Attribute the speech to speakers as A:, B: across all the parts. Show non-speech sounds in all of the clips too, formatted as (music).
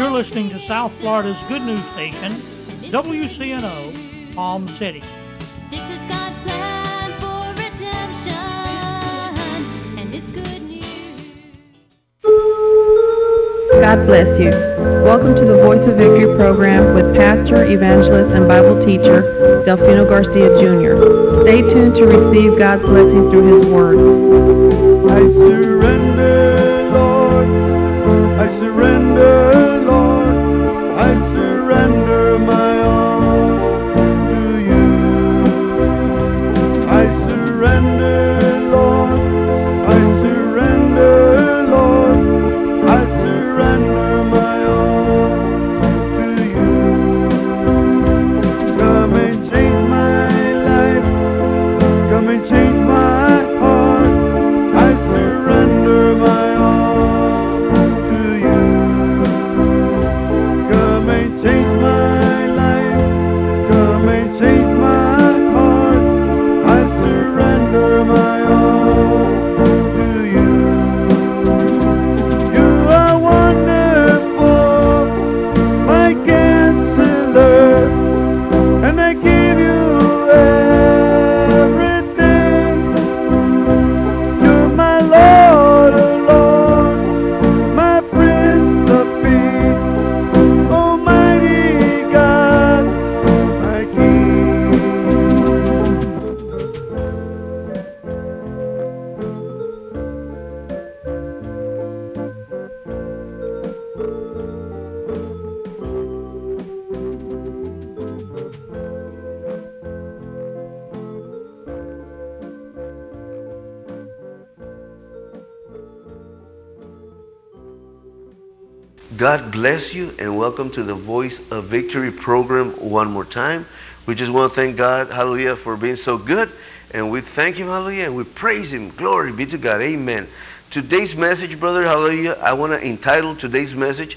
A: You're listening to South Florida's good news station, WCNO, Palm City.
B: This is God's plan for redemption, and it's good news.
C: God bless you. Welcome to the Voice of Victory program with pastor, evangelist, and Bible teacher Delfino Garcia Jr. Stay tuned to receive God's blessing through His Word.
D: I surrender, God
E: bless you and welcome to the Voice of Victory program one more time. We just want to thank God, hallelujah, for being so good. And we thank Him, hallelujah, and we praise Him. Glory be to God. Amen. Today's message, brother, hallelujah, I want to entitle today's message,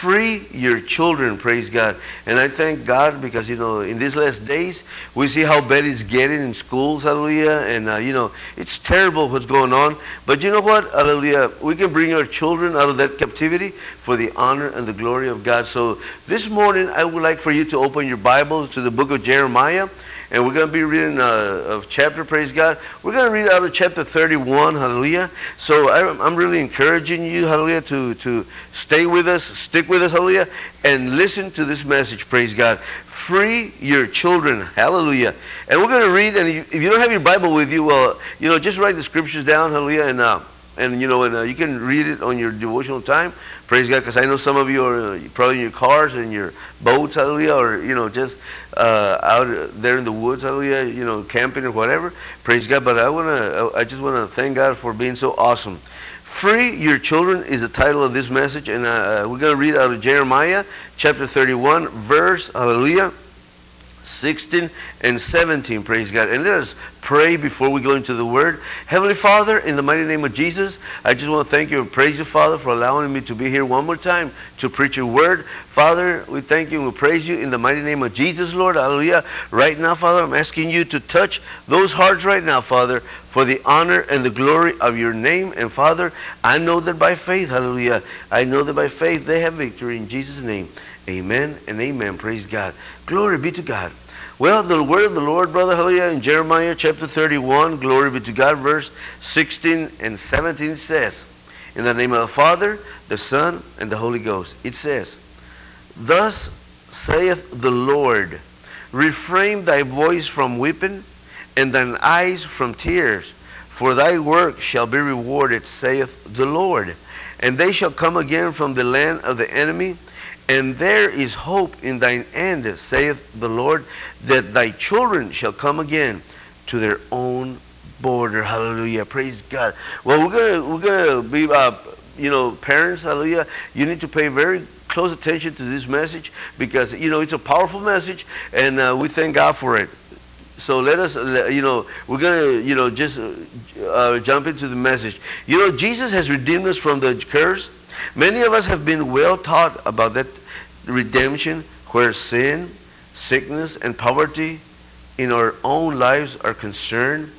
E: Free Your Children, praise God. And I thank God because, you know, in these last days, we see how bad it's getting in schools, hallelujah. And, uh, you know, it's terrible what's going on. But you know what, hallelujah, we can bring our children out of that captivity for the honor and the glory of God. So this morning, I would like for you to open your Bibles to the book of Jeremiah. And we're going to be reading uh, a chapter, praise God. We're going to read out of chapter 31, hallelujah. So I'm really encouraging you, hallelujah, to, to stay with us, stick with us, hallelujah, and listen to this message, praise God. Free your children, hallelujah. And we're going to read, and if you don't have your Bible with you, well, you know, just write the scriptures down, hallelujah, and, uh, and you know, and uh, you can read it on your devotional time. Praise God, because I know some of you are uh, probably in your cars and your boats, hallelujah, or, you know, just uh, out there in the woods, hallelujah, you know, camping or whatever. Praise God, but I want to, I just want to thank God for being so awesome. Free Your Children is the title of this message, and uh, we're going to read out of Jeremiah chapter 31, verse, hallelujah, 16 and 17, praise God. And let us pray before we go into the word. Heavenly Father, in the mighty name of Jesus, I just want to thank you and praise you, Father, for allowing me to be here one more time to preach your word. Father, we thank you and we praise you in the mighty name of Jesus, Lord. Hallelujah. Right now, Father, I'm asking you to touch those hearts right now, Father, for the honor and the glory of your name. And Father, I know that by faith, hallelujah, I know that by faith they have victory in Jesus' name. Amen and amen. Praise God. Glory be to God. Well, the word of the Lord, brother, hallelujah, in Jeremiah chapter 31, glory be to God, verse 16 and 17 says, In the name of the Father, the Son, and the Holy Ghost, it says, Thus saith the Lord, Refrain thy voice from weeping, and thine eyes from tears, for thy work shall be rewarded, saith the Lord. And they shall come again from the land of the enemy, and there is hope in thine end, saith the Lord, that thy children shall come again to their own border. Hallelujah. Praise God. Well, we're gonna we're gonna be uh, you know parents. Hallelujah. You need to pay very close attention to this message because you know it's a powerful message, and uh, we thank God for it. So let us, you know, we're gonna, you know, just uh, jump into the message. You know, Jesus has redeemed us from the curse. Many of us have been well taught about that redemption where sin, sickness, and poverty in our own lives are concerned.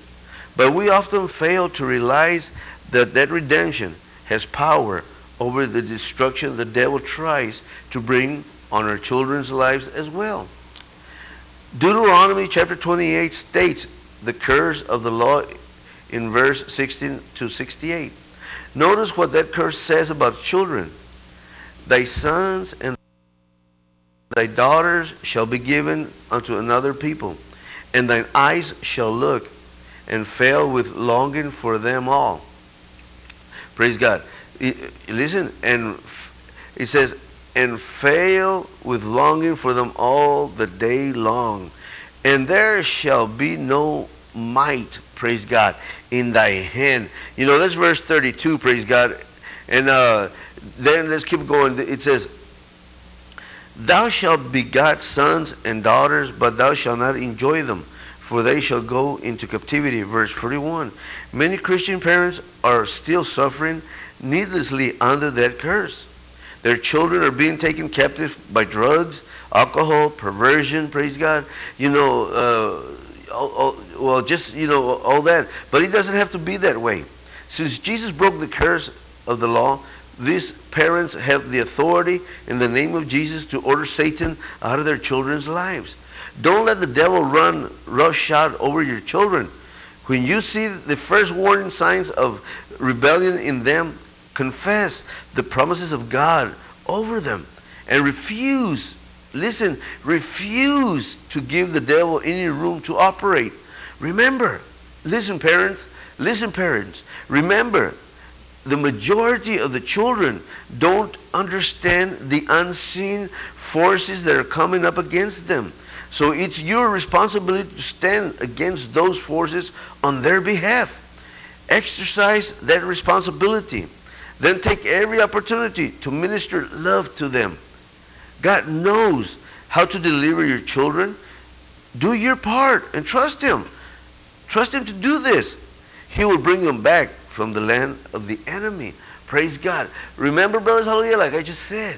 E: But we often fail to realize that that redemption has power over the destruction the devil tries to bring on our children's lives as well. Deuteronomy chapter 28 states the curse of the law in verse 16 to 68. Notice what that curse says about children. Thy sons and thy daughters shall be given unto another people, and thine eyes shall look and fail with longing for them all. Praise God. Listen, and it says, and fail with longing for them all the day long. And there shall be no might, praise God, in thy hand. You know, that's verse 32, praise God. And uh, then let's keep going. It says, Thou shalt begot sons and daughters, but thou shalt not enjoy them, for they shall go into captivity. Verse 41. Many Christian parents are still suffering needlessly under that curse. Their children are being taken captive by drugs, alcohol, perversion, praise God. You know, uh, all, all, well, just, you know, all that. But it doesn't have to be that way. Since Jesus broke the curse of the law, these parents have the authority in the name of Jesus to order Satan out of their children's lives. Don't let the devil run roughshod over your children. When you see the first warning signs of rebellion in them, confess the promises of God over them and refuse, listen, refuse to give the devil any room to operate. Remember, listen, parents, listen, parents, remember, the majority of the children don't understand the unseen forces that are coming up against them. So it's your responsibility to stand against those forces on their behalf. Exercise that responsibility. Then take every opportunity to minister love to them. God knows how to deliver your children. Do your part and trust Him. Trust Him to do this. He will bring them back from the land of the enemy. Praise God. Remember, brothers, hallelujah, like I just said,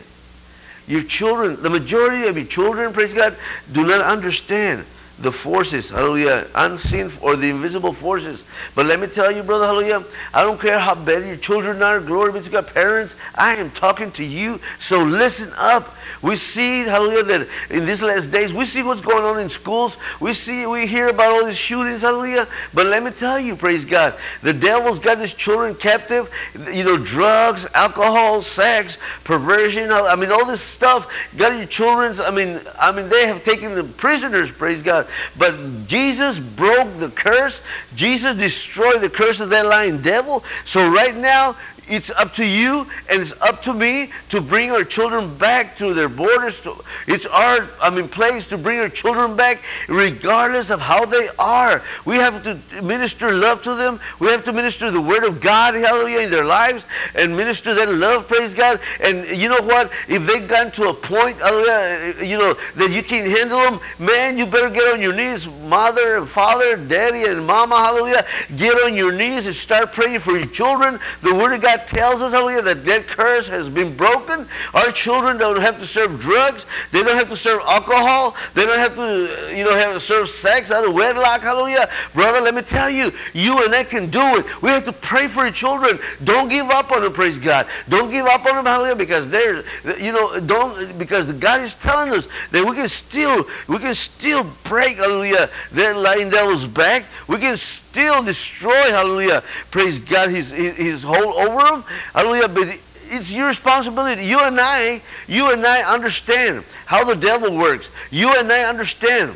E: your children, the majority of your children, praise God, do not understand the forces, hallelujah, unseen or the invisible forces. But let me tell you, brother, hallelujah, I don't care how bad your children are, glory be to God, parents, I am talking to you, so listen up. We see, hallelujah, that in these last days, we see what's going on in schools. We see, we hear about all these shootings, hallelujah. But let me tell you, praise God, the devil's got his children captive. You know, drugs, alcohol, sex, perversion. I mean, all this stuff got your children's. I mean, I mean, they have taken them prisoners, praise God. But Jesus broke the curse. Jesus destroyed the curse of that lying devil. So right now, it's up to you and it's up to me to bring our children back to their borders. To, it's our, I mean, place to bring our children back regardless of how they are. We have to minister love to them. We have to minister the word of God, hallelujah, in their lives and minister that love, praise God. And you know what? If they've gotten to a point, hallelujah, eh, you know, that you can't handle them, man, you better get on your knees, mother and father, daddy and mama, hallelujah. Get on your knees and start praying for your children. The word of God tells us, hallelujah, that that curse has been broken. Our children don't have to serve drugs. They don't have to serve alcohol. They don't have to, uh, you know, have to serve sex out of wedlock, hallelujah. Brother, let me tell you, you and I can do it. We have to pray for your children. Don't give up on them, praise God. Don't give up on them, hallelujah, because they're, you know, don't, because God is telling us that we can still, we can still break, hallelujah, that lying devil's back. We can still destroy, hallelujah, praise God, his, his, hold over them, hallelujah, but it's your responsibility. You and I, you and I understand how the devil works. You and I understand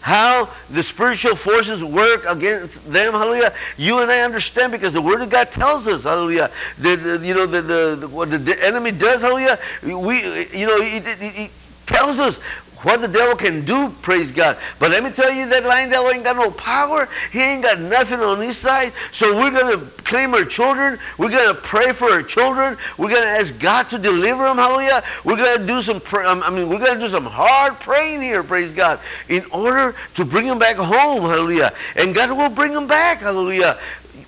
E: how the spiritual forces work against them, hallelujah. You and I understand because the Word of God tells us, hallelujah, that, uh, you know, the, the, the, what the enemy does, hallelujah, we, you know, he tells us what the devil can do, praise God. But let me tell you, that lying devil ain't got no power. He ain't got nothing on his side. So we're going to claim our children. We're going to pray for our children. We're going to ask God to deliver them, hallelujah. We're going to do some, I mean, we're going to do some hard praying here, praise God, in order to bring them back home, hallelujah. And God will bring them back, hallelujah.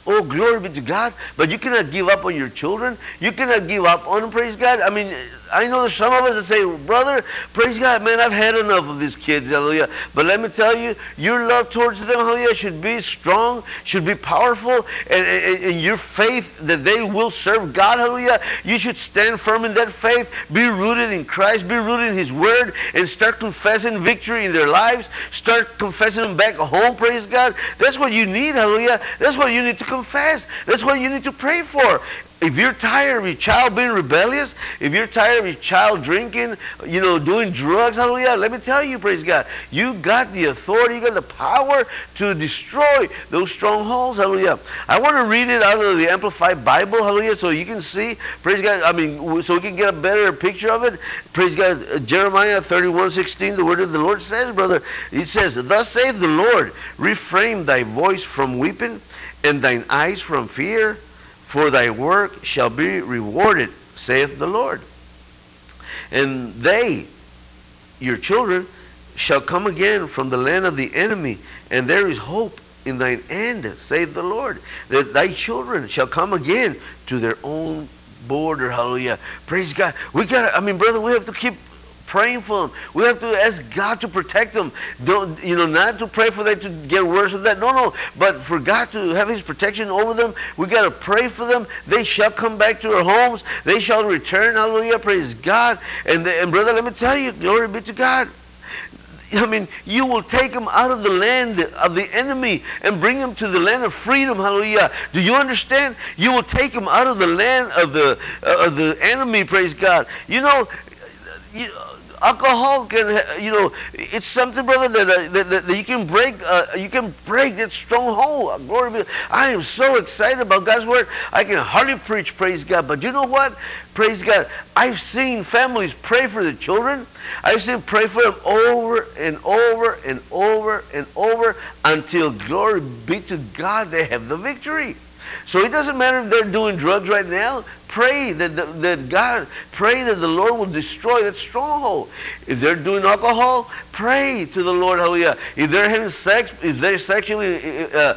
E: Oh, glory be to God. But you cannot give up on your children. You cannot give up on them, praise God. I mean, I know there's some of us that say, brother, praise God, man, I've had enough of these kids, hallelujah. But let me tell you, your love towards them, hallelujah, should be strong, should be powerful, and, and, and your faith that they will serve God, hallelujah. You should stand firm in that faith, be rooted in Christ, be rooted in His Word, and start confessing victory in their lives. Start confessing them back home, praise God. That's what you need, hallelujah. That's what you need to confess. That's what you need to pray for. If you're tired of your child being rebellious, if you're tired of your child drinking, you know, doing drugs, hallelujah, let me tell you, praise God, you got the authority, you got the power to destroy those strongholds, hallelujah. I want to read it out of the Amplified Bible, hallelujah, so you can see, praise God, I mean, so we can get a better picture of it. Praise God, uh, Jeremiah 31, 16, the word of the Lord says, brother, it says, Thus saith the Lord, refrain thy voice from weeping and thine eyes from fear for thy work shall be rewarded, saith the Lord. And they, your children, shall come again from the land of the enemy, and there is hope in thine end, saith the Lord. That thy children shall come again to their own border. Hallelujah. Praise God. We got to, I mean, brother, we have to keep praying for them. We have to ask God to protect them. Don't you know? Not to pray for them to get worse of that. No, no. But for God to have His protection over them, we got to pray for them. They shall come back to their homes. They shall return. Hallelujah. Praise God. And the, and brother, let me tell you, glory be to God. I mean, you will take them out of the land of the enemy and bring them to the land of freedom. Hallelujah. Do you understand? You will take them out of the land of the uh, of the enemy. Praise God. You know, you, alcohol can you know it's something brother that, uh, that, that, that you can break uh, you can break that stronghold. Uh, glory be i am so excited about god's word. I can hardly preach praise god. But you know what? Praise god. I've seen families pray for the children. I've seen pray for them over and over and over and over until glory be to god they have the victory so it doesn't matter if they're doing drugs right now. Pray that, that, that God, pray that the Lord will destroy that stronghold. If they're doing alcohol, pray to the Lord, hallelujah. If they're having sex, if they're sexually, uh,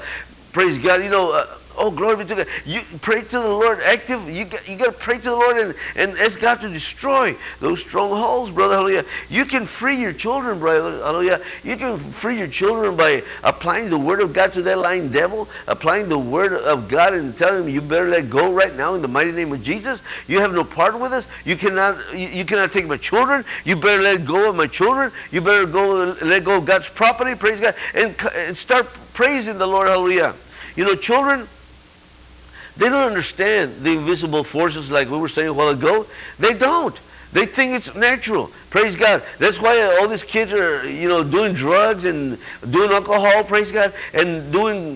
E: praise God, you know, uh, Oh, glory be to God. You pray to the Lord active. You got, you got to pray to the Lord and, and ask God to destroy those strongholds, brother. Hallelujah. You can free your children, brother. Hallelujah. You can free your children by applying the word of God to that lying devil, applying the word of God and telling him you better let go right now in the mighty name of Jesus. You have no part with us. You cannot you, you cannot take my children. You better let go of my children. You better go let go of God's property. Praise God. And, and start praising the Lord. Hallelujah. You know, children, they don't understand the invisible forces like we were saying a while ago. They don't. They think it's natural. Praise God. That's why all these kids are, you know, doing drugs and doing alcohol, praise God, and doing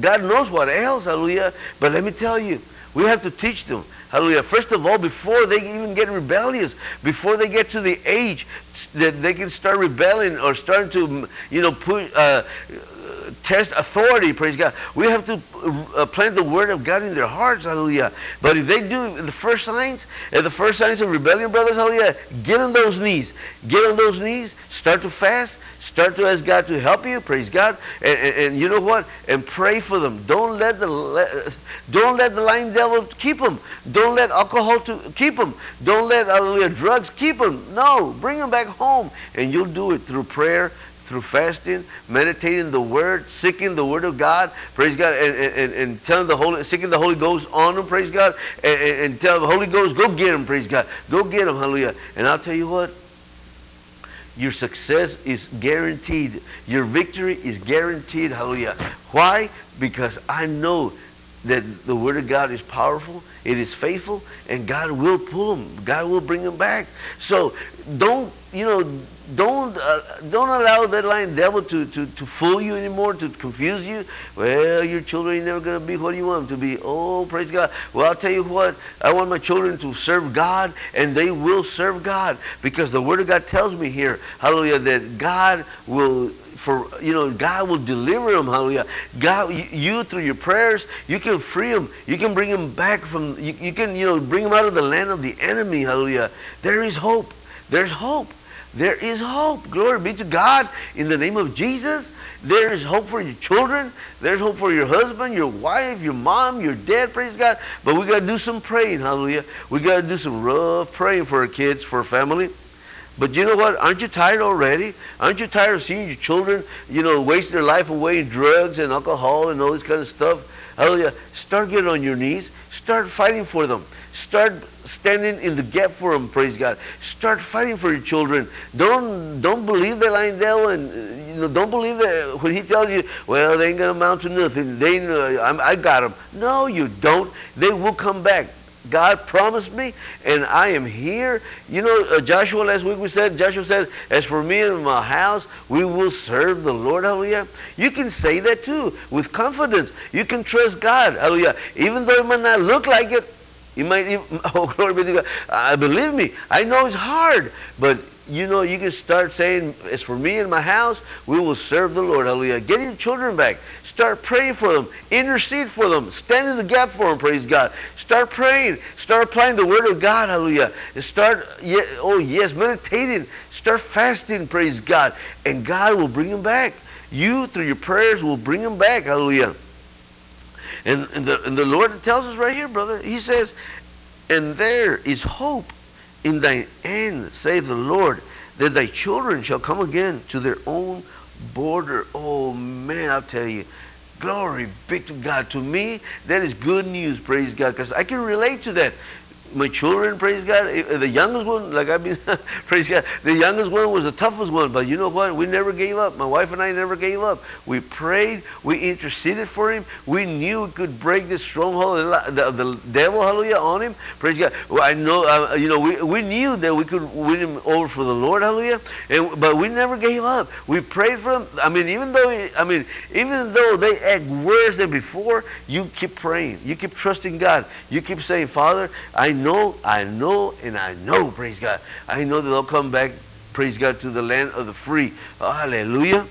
E: God knows what else, hallelujah. But let me tell you, we have to teach them, hallelujah. First of all, before they even get rebellious, before they get to the age that they can start rebelling or starting to, you know, put, uh, test authority, praise God. We have to uh, plant the word of God in their hearts, hallelujah. But if they do the first signs, the first signs of rebellion, brothers, hallelujah, get on those knees. Get on those knees, start to fast, start to ask God to help you, praise God. And, and, and you know what? And pray for them. Don't let the don't let the lying devil keep them. Don't let alcohol to keep them. Don't let hallelujah, drugs keep them. No, bring them back home. And you'll do it through prayer, through fasting, meditating the word, seeking the word of God, praise God, and, and, and telling the Holy, seeking the Holy Ghost on them, praise God, and, and, and tell the Holy Ghost, go get them, praise God, go get them, hallelujah. And I'll tell you what, your success is guaranteed. Your victory is guaranteed, hallelujah. Why? Because I know that the word of God is powerful, it is faithful, and God will pull them. God will bring them back. So don't, you know, don't uh, don't allow that lying devil to, to, to fool you anymore, to confuse you. Well, your children ain't never going to be what you want them to be. Oh, praise God. Well, I'll tell you what, I want my children to serve God, and they will serve God because the Word of God tells me here, hallelujah, that God will for you know God will deliver them hallelujah God you, you, through your prayers you can free them you can bring them back from you, you can you know bring them out of the land of the enemy hallelujah there is hope there's hope There is hope. Glory be to God. In the name of Jesus, there is hope for your children. There's hope for your husband, your wife, your mom, your dad. Praise God. But we got to do some praying. Hallelujah. We got to do some rough praying for our kids, for our family. But you know what? Aren't you tired already? Aren't you tired of seeing your children, you know, wasting their life away in drugs and alcohol and all this kind of stuff? Hallelujah. Start getting on your knees. Start fighting for them. Start standing in the gap for them, praise God. Start fighting for your children. Don't don't believe the lying devil and uh, you know don't believe that when he tells you, well, they ain't gonna amount to nothing. They know I'm, I got them. No, you don't. They will come back. God promised me, and I am here. You know, uh, Joshua last week we said, Joshua said, as for me and my house, we will serve the Lord. Hallelujah. You can say that too with confidence. You can trust God. Hallelujah. Even though it might not look like it, you might, even, (laughs) oh, glory be to God. I believe me, I know it's hard, but you know, you can start saying, as for me and my house, we will serve the Lord. Hallelujah. Get your children back. Start praying for them. Intercede for them. Stand in the gap for them, praise God. Start praying. Start applying the word of God, hallelujah. And start, oh yes, meditating. Start fasting, praise God. And God will bring them back. You, through your prayers, will bring them back, hallelujah. And, and, the, and the Lord tells us right here, brother, He says, And there is hope in thine end, save the Lord, that thy children shall come again to their own border. Oh, man, I'll tell you. Glory be to God. To me, that is good news, praise God, because I can relate to that my children, praise God. eh, The youngest one, like I've been, (laughs) praise God. The youngest one was the toughest one, but you know what? We never gave up. My wife and I never gave up. We prayed. We interceded for him. We knew we could break this stronghold of the, the devil, hallelujah, on him. Praise God. I know, uh, you know, we, we knew that we could win him over for the Lord, hallelujah. And, but we never gave up. We prayed for him. I mean, even though, he- I mean, even though they act worse than before, you keep praying. You keep trusting God. You keep saying, Father, I know, I know, and I know, praise God. I know that they'll come back, praise God, to the land of the free. hallelujah.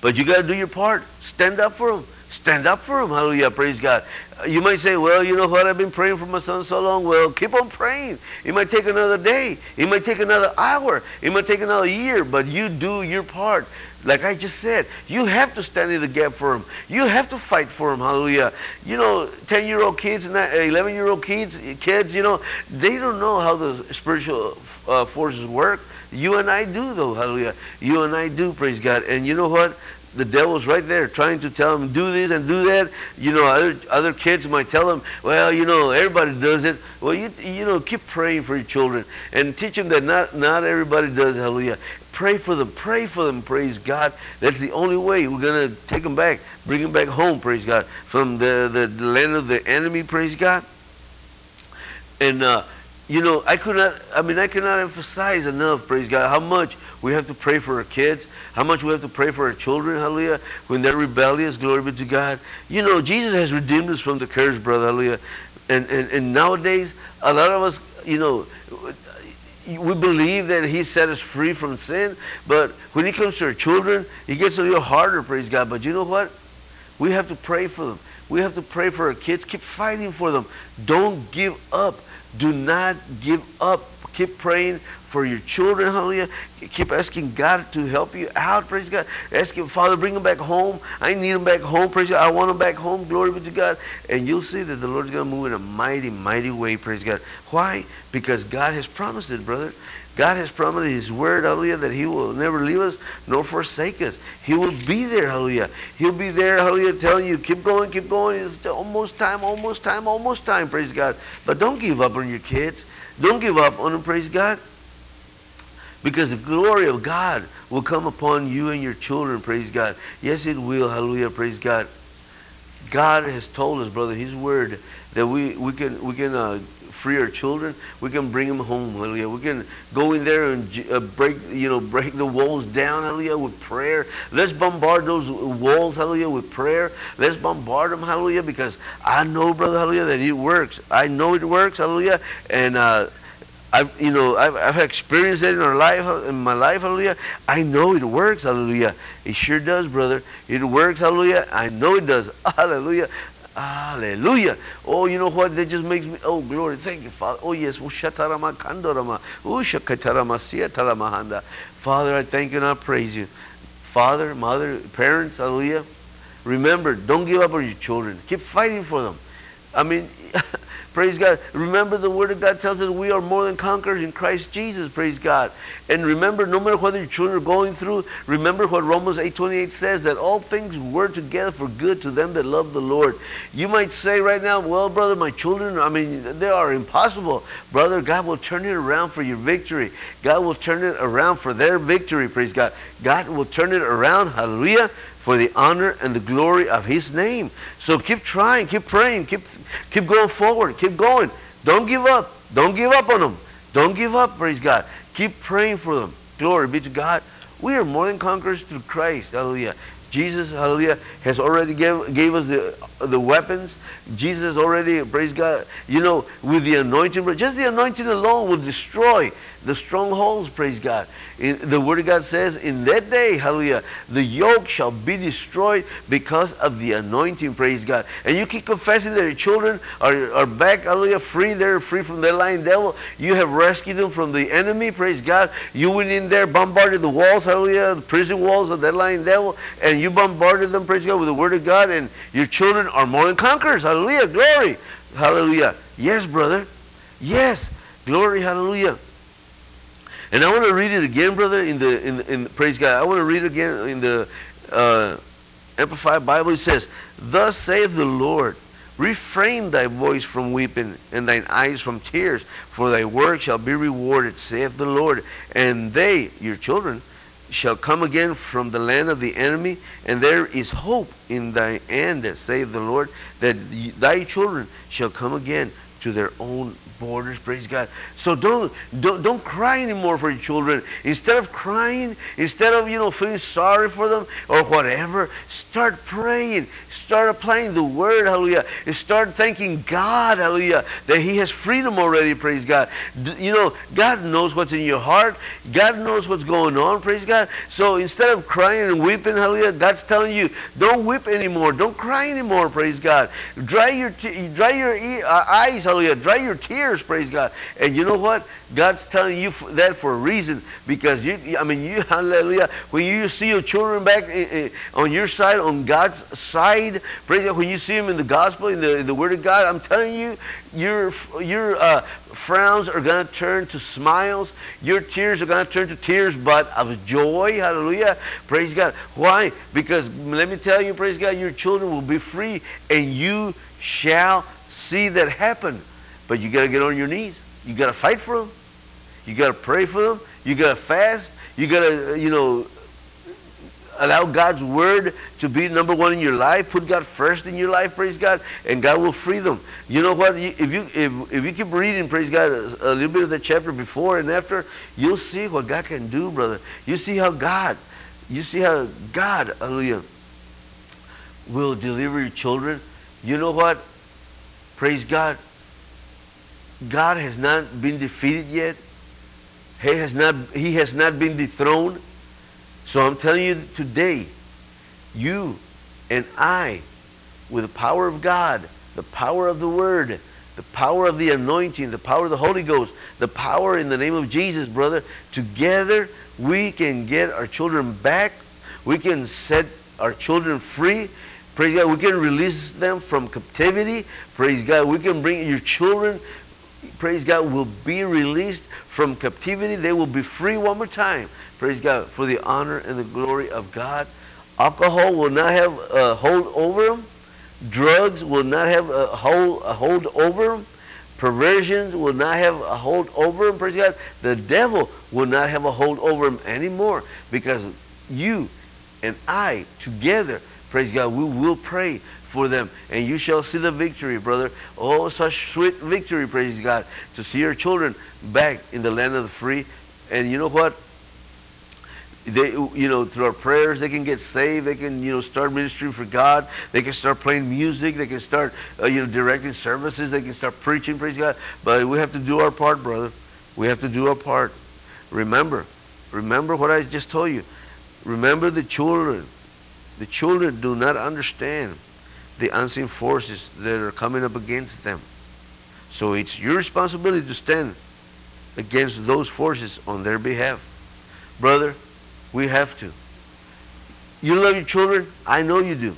E: But you got to do your part. Stand up for them. Stand up for them. Hallelujah. Praise God. You might say, well, you know what? I've been praying for my son so long. Well, keep on praying. It might take another day. It might take another hour. It might take another year. But you do your part. Like I just said, you have to stand in the gap for them. You have to fight for them. Hallelujah. You know, 10-year-old kids and 11-year-old kids, kids, you know, they don't know how the spiritual uh, forces work. You and I do, though. Hallelujah. You and I do, praise God. And you know what? the devil's right there trying to tell them do this and do that. You know, other other kids might tell them, well, you know, everybody does it. Well, you you know, keep praying for your children and teach them that not not everybody does. Hallelujah. Pray for them. Pray for them. Praise God. That's the only way we're gonna take them back, bring them back home. Praise God from the the, the land of the enemy. Praise God. And uh, you know, I could not. I mean, I cannot emphasize enough. Praise God, how much we have to pray for our kids, how much we have to pray for our children. Hallelujah. When they're rebellious, glory be to God. You know, Jesus has redeemed us from the curse, brother. Hallelujah. And and and nowadays, a lot of us, you know. We believe that He set us free from sin, but when it comes to our children, it gets a little harder, praise God. But you know what? We have to pray for them. We have to pray for our kids. Keep fighting for them. Don't give up. Do not give up. Keep praying for your children, hallelujah. Keep asking God to help you out, praise God. Ask Him, Father, bring them back home. I need them back home, praise God. I want them back home, glory be to God. And you'll see that the Lord's going to move in a mighty, mighty way, praise God. Why? Because God has promised it, brother. God has promised His Word, hallelujah, that He will never leave us nor forsake us. He will be there, hallelujah. He'll be there, hallelujah, telling you, keep going, keep going. It's almost time, almost time, almost time, praise God. But don't give up on your kids. Don't give up on them, praise God. Because the glory of God will come upon you and your children, praise God. Yes, it will, hallelujah, praise God. God has told us, brother, His Word, that we, we can, we can uh, free our children. We can bring them home, hallelujah. We can go in there and uh, break, you know, break the walls down, hallelujah, with prayer. Let's bombard those walls, hallelujah, with prayer. Let's bombard them, hallelujah, because I know, brother, hallelujah, that it works. I know it works, hallelujah, and uh, I've, you know, I've, I've experienced it in our life, in my life, hallelujah. I know it works, hallelujah. It sure does, brother. It works, hallelujah. I know it does, (laughs) hallelujah. Hallelujah. Oh, you know what? That just makes me, oh, glory. Thank you, Father. Oh, yes. Ushatarama kandorama. Ushakatarama siataramahanda. Father, I thank you and I praise you. Father, mother, parents, hallelujah. Remember, don't give up on your children. Keep fighting for them. I mean, praise God. Remember the word of God tells us we are more than conquerors in Christ Jesus, praise God. And remember, no matter what your children are going through, remember what Romans 8.28 says, that all things work together for good to them that love the Lord. You might say right now, well, brother, my children, I mean, they are impossible. Brother, God will turn it around for your victory. God will turn it around for their victory, praise God. God will turn it around, hallelujah, for the honor and the glory of his name. So keep trying, keep praying, keep keep going forward, keep going. Don't give up. Don't give up on them. Don't give up, praise God. Keep praying for them. Glory be to God. We are more than conquerors through Christ. Hallelujah. Jesus, hallelujah, has already gave, gave us the, the weapons. Jesus already, praise God, you know, with the anointing, just the anointing alone will destroy the strongholds, praise God. In, the Word of God says, in that day, hallelujah, the yoke shall be destroyed because of the anointing, praise God. And you keep confessing that your children are, are back, hallelujah, free. They're free from the lying devil. You have rescued them from the enemy, praise God. You went in there, bombarded the walls, hallelujah, the prison walls of that lying devil, and you bombarded them, praise God, with the Word of God, and your children are more than conquerors, hallelujah, glory, hallelujah. Yes, brother, yes, glory, hallelujah. And I want to read it again, brother, in the, in, in praise God. I want to read it again in the uh, Amplified Bible. It says, Thus saith the Lord, refrain thy voice from weeping and thine eyes from tears, for thy work shall be rewarded, saith the Lord. And they, your children, shall come again from the land of the enemy, and there is hope in thy end, saith the Lord, that thy children shall come again to their own borders praise god. So don't don't don't cry anymore for your children. Instead of crying instead of you know feeling sorry for them or whatever start praying. Start applying the word hallelujah. Start thanking god hallelujah that he has freedom already praise god. You know god knows what's in your heart. God knows what's going on praise god. So instead of crying and weeping hallelujah god's telling you don't weep anymore. Don't cry anymore praise god. Dry your dry your e- uh, eyes hallelujah. Dry your tears praise god. And you know what? God's telling you that for a reason because you i mean you (laughs) hallelujah when you see your children back eh, eh, on your side on god's side praise god when you see them in the gospel in the, in the word of god i'm telling you your your uh, frowns are going to turn to smiles. Your tears are going to turn to tears but of joy hallelujah praise god. Why? Because let me tell you praise god your children will be free and you shall see that happen but you got to get on your knees you got to fight for them you got to pray for them you got to fast you got to you know allow God's word to be number one in your life. Put God first in your life, praise God, and God will free them. You know what? If you if, if you keep reading, praise God, a, a little bit of the chapter before and after, you'll see what God can do, brother. You see how God, you see how God, hallelujah, will deliver your children. You know what? Praise God. God has not been defeated yet. He has not, he has not been dethroned. So I'm telling you today, you and I, with the power of God, the power of the Word, the power of the anointing, the power of the Holy Ghost, the power in the name of Jesus, brother, together we can get our children back. We can set our children free. Praise God. We can release them from captivity. Praise God. We can bring your children, praise God, will be released from captivity. They will be free one more time. Praise God. For the honor and the glory of God. Alcohol will not have a hold over them. Drugs will not have a hold, a hold over them. Perversions will not have a hold over them. Praise God. The devil will not have a hold over them anymore because you and I together, praise God, we will pray for them. And you shall see the victory, brother. Oh, such sweet victory, praise God, to see your children back in the land of the free. And you know what? they you know through our prayers they can get saved. They can you know start ministry for god. They can start playing music. They can start uh, you know directing services. They can start preaching praise god. But we have to do our part brother. We have to do our part. Remember remember what i just told you. Remember the children the children do not understand the unseen forces that are coming up against them. So it's your responsibility to stand against those forces on their behalf. Brother, we have to. You love your children? I know you do.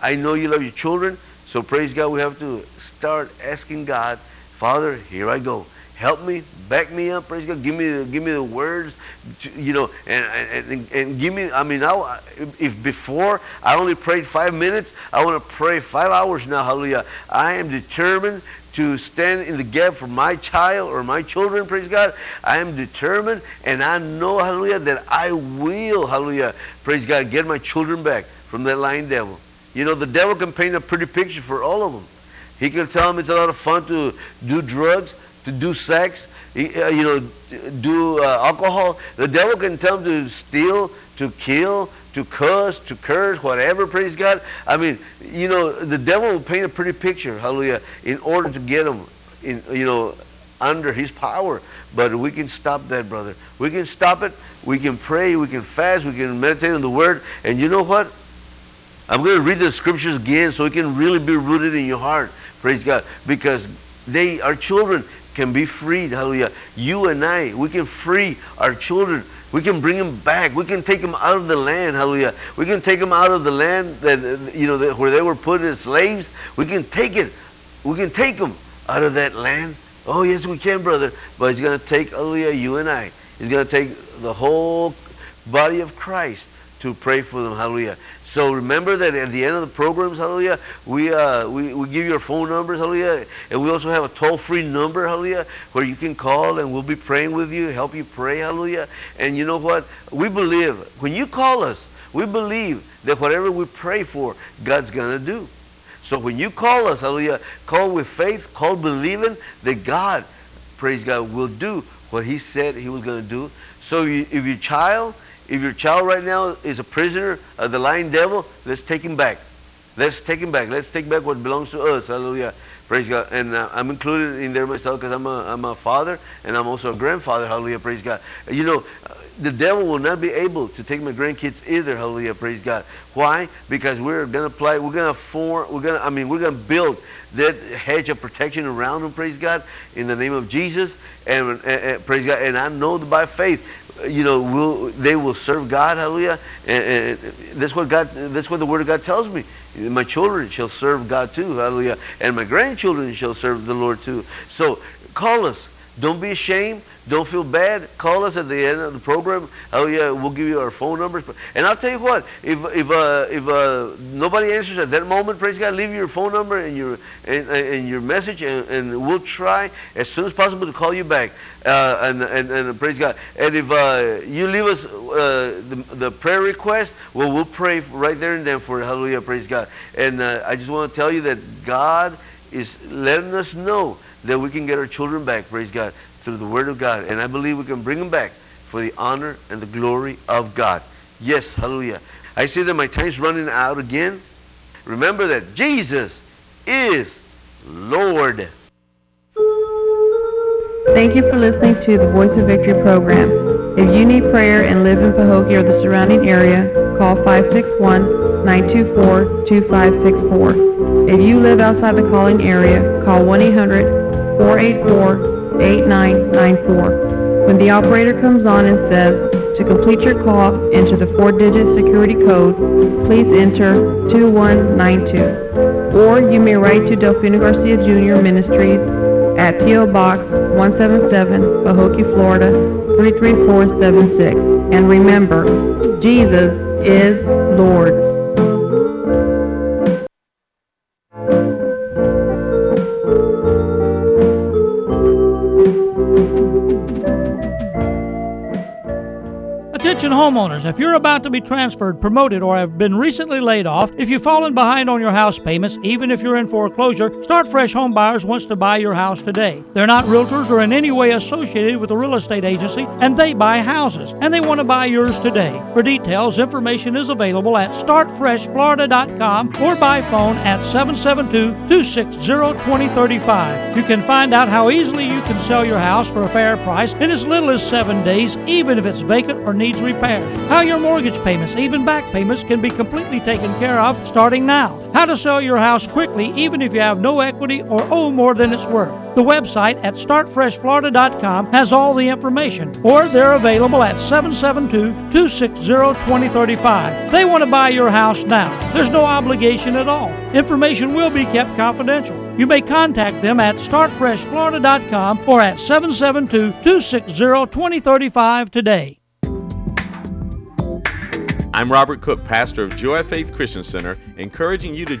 E: I know you love your children. So praise God, we have to start asking God, Father, here I go. Help me, back me up, praise God. Give me the, give me the words, to, you know, and, and, and give me, I mean, I, if before I only prayed five minutes, I want to pray five hours now, hallelujah. I am determined to stand in the gap for my child or my children, praise God. I am determined and I know, hallelujah, that I will, hallelujah, praise God, get my children back from that lying devil. You know, the devil can paint a pretty picture for all of them. He can tell them it's a lot of fun to do drugs, to do sex, uh, you know, do uh, alcohol. The devil can tell them to steal, to kill, to cuss, to curse, whatever, praise God. I mean, you know, the devil will paint a pretty picture, hallelujah, in order to get them, in, you know, under his power. But we can stop that, brother. We can stop it. We can pray. We can fast. We can meditate on the word. And you know what? I'm going to read the scriptures again so it can really be rooted in your heart. Praise God. Because they, are children, can be freed. Hallelujah. You and I, we can free our children. We can bring them back. We can take them out of the land. Hallelujah. We can take them out of the land that, you know, that, where they were put as slaves. We can take it. We can take them out of that land. Oh, yes, we can, brother. But it's going to take, hallelujah, you and I. It's going to take the whole body of Christ to pray for them. Hallelujah. So remember that at the end of the programs, hallelujah, we, uh, we, we give you our phone numbers, hallelujah, and we also have a toll-free number, hallelujah, where you can call and we'll be praying with you, help you pray, hallelujah. And you know what? We believe, when you call us, we believe that whatever we pray for, God's going to do. So when you call us, hallelujah, call with faith, call believing that God, praise God, will do what he said he was going to do. So if your child, if your child right now is a prisoner of the lying devil, let's take him back. Let's take him back. Let's take back what belongs to us. Hallelujah. Praise God. And uh, I'm included in there myself because I'm a, I'm a father and I'm also a grandfather. Hallelujah. Praise God. You know, uh, the devil will not be able to take my grandkids either. Hallelujah. Praise God. Why? Because we're going to play, we're going to form, we're going to, I mean, we're going to build that hedge of protection around them. Praise God. In the name of Jesus. And, and, and praise God. And I know by faith, you know, will they will serve God, hallelujah. And, and that's what God, that's what the Word of God tells me. My children shall serve God too, hallelujah, and my grandchildren shall serve the Lord too. So call us. Don't be ashamed. Don't feel bad. Call us at the end of the program. Oh yeah, we'll give you our phone numbers. And I'll tell you what, if if uh, if uh, nobody answers at that moment, praise God, leave your phone number and your and, and your message, and, and we'll try as soon as possible to call you back. Uh, and, and and praise God. And if uh, you leave us uh, the, the prayer request, well, we'll pray right there and then for it. Hallelujah, praise God. And uh, I just want to tell you that God is letting us know that we can get our children back. Praise God through the Word of God. And I believe we can bring them back for the honor and the glory of God. Yes, hallelujah. I see that my time's running out again. Remember that Jesus is Lord.
C: Thank you for listening to the Voice of Victory program. If you need prayer and live in Pahokee or the surrounding area, call 561-924-2564. If you live outside the calling area, call 1-800-484-8994. When the operator comes on and says, to complete your call, enter the four-digit security code, please enter 2192. Or you may write to Delfino Garcia Jr. Ministries at P.O. Box 177, Pahokee, Florida 33476. And remember, Jesus is Lord.
A: Homeowners, if you're about to be transferred, promoted, or have been recently laid off, if you've fallen behind on your house payments, even if you're in foreclosure, Start Fresh Home Buyers wants to buy your house today. They're not realtors or in any way associated with a real estate agency, and they buy houses, and they want to buy yours today. For details, information is available at startfreshflorida.com or by phone at 772-260-2035. You can find out how easily you can sell your house for a fair price in as little as seven days, even if it's vacant or needs repairs. Repairs, how your mortgage payments, even back payments, can be completely taken care of starting now, how to sell your house quickly even if you have no equity or owe more than it's worth. The website at startfreshflorida.com has all the information, or they're available at 772 260 2035. They want to buy your house now. There's no obligation at all. Information will be kept confidential. You may contact them at startfreshflorida.com or at 772 260 2035 today.
F: I'm Robert Cook, pastor of Joy Faith Christian Center, encouraging you to